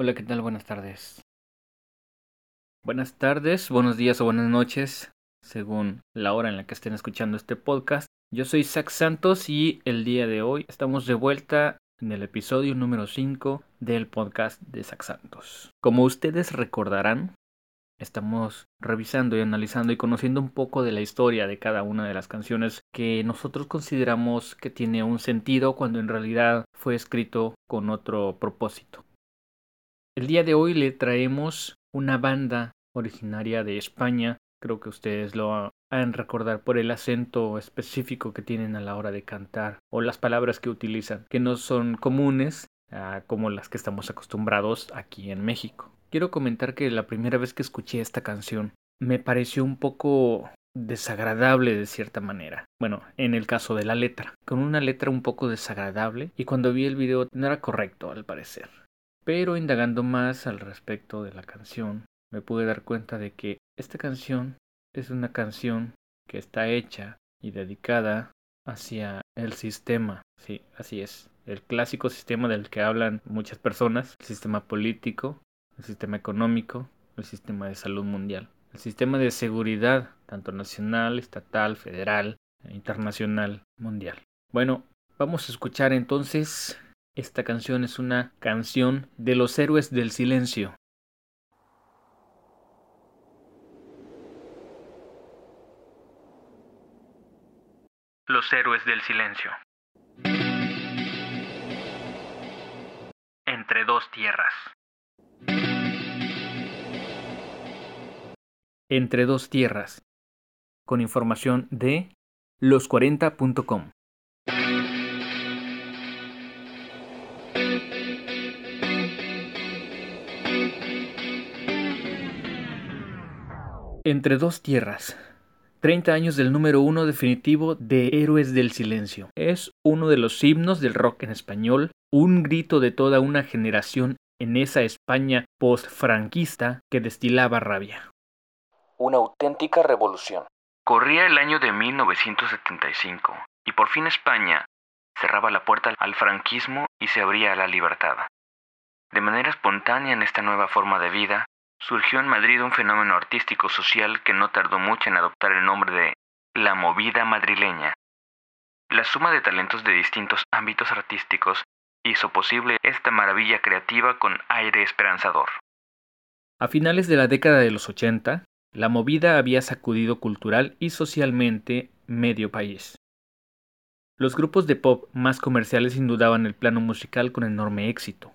Hola, ¿qué tal? Buenas tardes. Buenas tardes, buenos días o buenas noches, según la hora en la que estén escuchando este podcast. Yo soy Zach Santos y el día de hoy estamos de vuelta en el episodio número 5 del podcast de Zach Santos. Como ustedes recordarán, estamos revisando y analizando y conociendo un poco de la historia de cada una de las canciones que nosotros consideramos que tiene un sentido cuando en realidad fue escrito con otro propósito. El día de hoy le traemos una banda originaria de España. Creo que ustedes lo han recordar por el acento específico que tienen a la hora de cantar o las palabras que utilizan, que no son comunes ah, como las que estamos acostumbrados aquí en México. Quiero comentar que la primera vez que escuché esta canción me pareció un poco desagradable de cierta manera. Bueno, en el caso de la letra, con una letra un poco desagradable y cuando vi el video no era correcto al parecer. Pero indagando más al respecto de la canción, me pude dar cuenta de que esta canción es una canción que está hecha y dedicada hacia el sistema. Sí, así es. El clásico sistema del que hablan muchas personas, el sistema político, el sistema económico, el sistema de salud mundial, el sistema de seguridad, tanto nacional, estatal, federal, internacional, mundial. Bueno, vamos a escuchar entonces esta canción es una canción de los héroes del silencio. Los héroes del silencio. Entre dos tierras. Entre dos tierras. Con información de los40.com. Entre dos tierras. 30 años del número uno definitivo de Héroes del Silencio. Es uno de los himnos del rock en español, un grito de toda una generación en esa España post-franquista que destilaba rabia. Una auténtica revolución. Corría el año de 1975 y por fin España cerraba la puerta al franquismo y se abría a la libertad. De manera espontánea en esta nueva forma de vida, surgió en Madrid un fenómeno artístico social que no tardó mucho en adoptar el nombre de la movida madrileña. La suma de talentos de distintos ámbitos artísticos hizo posible esta maravilla creativa con aire esperanzador. A finales de la década de los 80, la movida había sacudido cultural y socialmente medio país. Los grupos de pop más comerciales indudaban el plano musical con enorme éxito.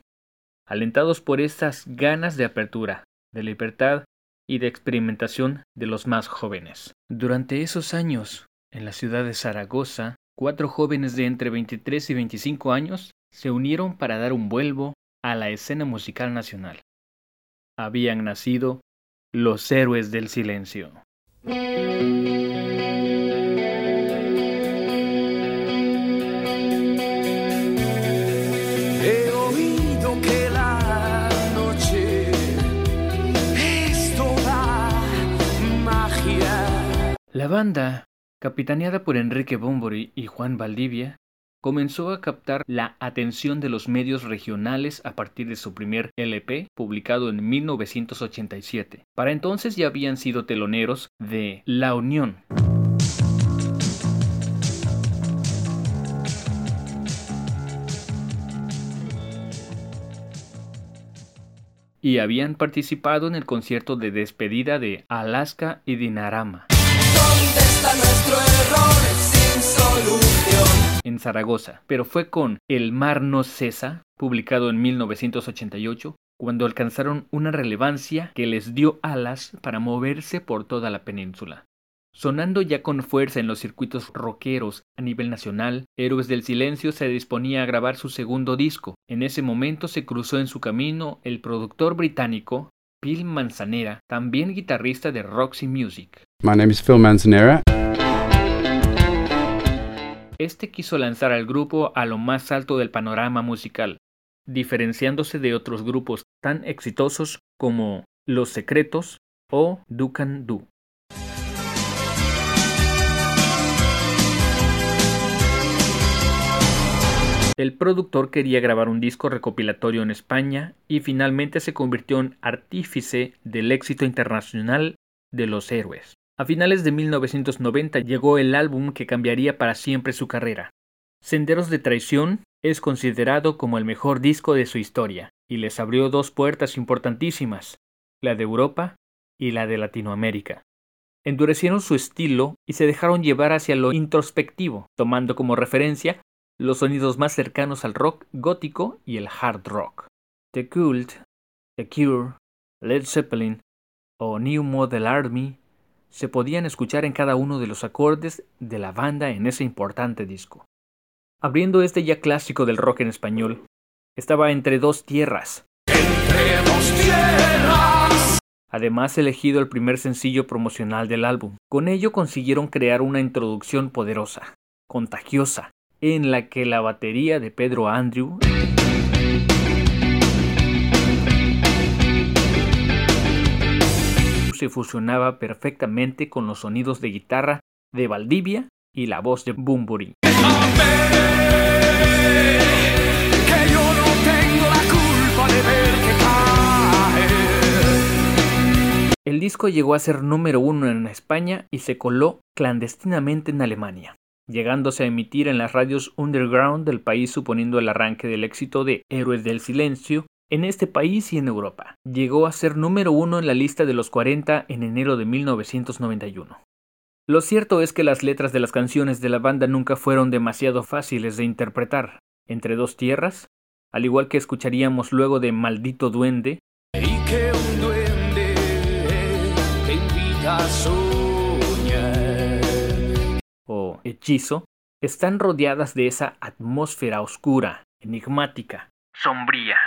Alentados por estas ganas de apertura, de libertad y de experimentación de los más jóvenes. Durante esos años, en la ciudad de Zaragoza, cuatro jóvenes de entre 23 y 25 años se unieron para dar un vuelvo a la escena musical nacional. Habían nacido los héroes del silencio. La banda, capitaneada por Enrique Bombori y Juan Valdivia, comenzó a captar la atención de los medios regionales a partir de su primer LP, publicado en 1987. Para entonces ya habían sido teloneros de La Unión. y habían participado en el concierto de despedida de Alaska y Dinarama En Zaragoza, pero fue con El mar no cesa, publicado en 1988, cuando alcanzaron una relevancia que les dio alas para moverse por toda la península. Sonando ya con fuerza en los circuitos rockeros a nivel nacional, Héroes del Silencio se disponía a grabar su segundo disco. En ese momento se cruzó en su camino el productor británico Phil Manzanera, también guitarrista de Roxy Music. My name is Phil Manzanera. Este quiso lanzar al grupo a lo más alto del panorama musical, diferenciándose de otros grupos tan exitosos como Los Secretos o Ducan Du. El productor quería grabar un disco recopilatorio en España y finalmente se convirtió en artífice del éxito internacional de Los Héroes. A finales de 1990 llegó el álbum que cambiaría para siempre su carrera. Senderos de Traición es considerado como el mejor disco de su historia y les abrió dos puertas importantísimas, la de Europa y la de Latinoamérica. Endurecieron su estilo y se dejaron llevar hacia lo introspectivo, tomando como referencia los sonidos más cercanos al rock gótico y el hard rock. The Cult, The Cure, Led Zeppelin o New Model Army se podían escuchar en cada uno de los acordes de la banda en ese importante disco. Abriendo este ya clásico del rock en español, estaba Entre dos tierras. Entre dos tierras. Además elegido el primer sencillo promocional del álbum. Con ello consiguieron crear una introducción poderosa, contagiosa, en la que la batería de Pedro Andrew se fusionaba perfectamente con los sonidos de guitarra de Valdivia y la voz de Bumburi. El disco llegó a ser número uno en España y se coló clandestinamente en Alemania, llegándose a emitir en las radios underground del país suponiendo el arranque del éxito de Héroes del Silencio en este país y en Europa. Llegó a ser número uno en la lista de los 40 en enero de 1991. Lo cierto es que las letras de las canciones de la banda nunca fueron demasiado fáciles de interpretar. Entre dos tierras, al igual que escucharíamos luego de Maldito Duende, Están rodeadas de esa atmósfera oscura, enigmática, sombría.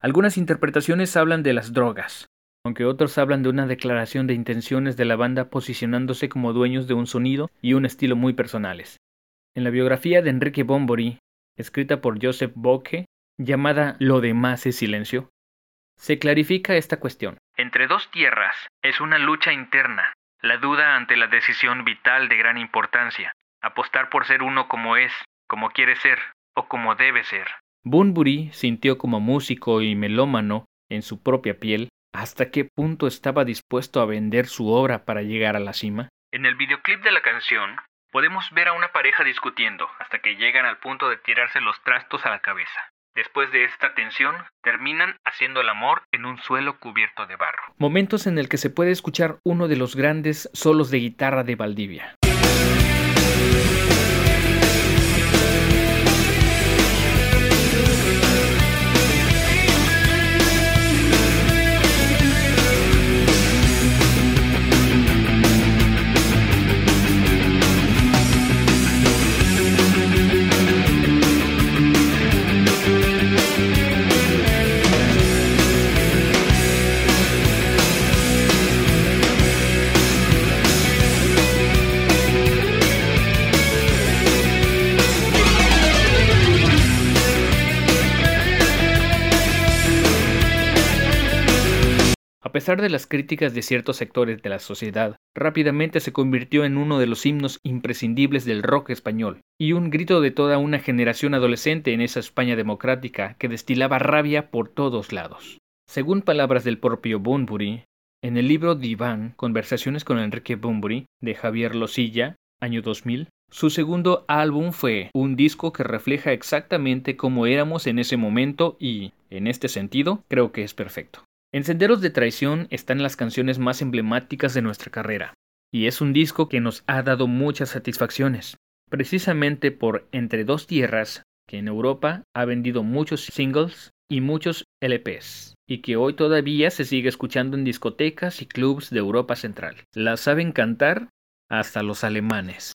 Algunas interpretaciones hablan de las drogas, aunque otros hablan de una declaración de intenciones de la banda posicionándose como dueños de un sonido y un estilo muy personales. En la biografía de Enrique Bombori, escrita por Joseph Bocke, llamada Lo demás es silencio, se clarifica esta cuestión. Entre dos tierras es una lucha interna, la duda ante la decisión vital de gran importancia, apostar por ser uno como es, como quiere ser o como debe ser. Bunbury sintió como músico y melómano en su propia piel ¿Hasta qué punto estaba dispuesto a vender su obra para llegar a la cima? En el videoclip de la canción, podemos ver a una pareja discutiendo hasta que llegan al punto de tirarse los trastos a la cabeza. Después de esta tensión, terminan haciendo el amor en un suelo cubierto de barro. Momentos en el que se puede escuchar uno de los grandes solos de guitarra de Valdivia. A pesar de las críticas de ciertos sectores de la sociedad, rápidamente se convirtió en uno de los himnos imprescindibles del rock español, y un grito de toda una generación adolescente en esa España democrática que destilaba rabia por todos lados. Según palabras del propio Bunbury, en el libro Diván, Conversaciones con Enrique Bunbury, de Javier Losilla, año 2000, su segundo álbum fue un disco que refleja exactamente cómo éramos en ese momento y, en este sentido, creo que es perfecto. En Senderos de Traición están las canciones más emblemáticas de nuestra carrera, y es un disco que nos ha dado muchas satisfacciones, precisamente por Entre dos Tierras, que en Europa ha vendido muchos singles y muchos LPs, y que hoy todavía se sigue escuchando en discotecas y clubs de Europa Central. La saben cantar hasta los alemanes.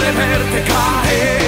de verte caer.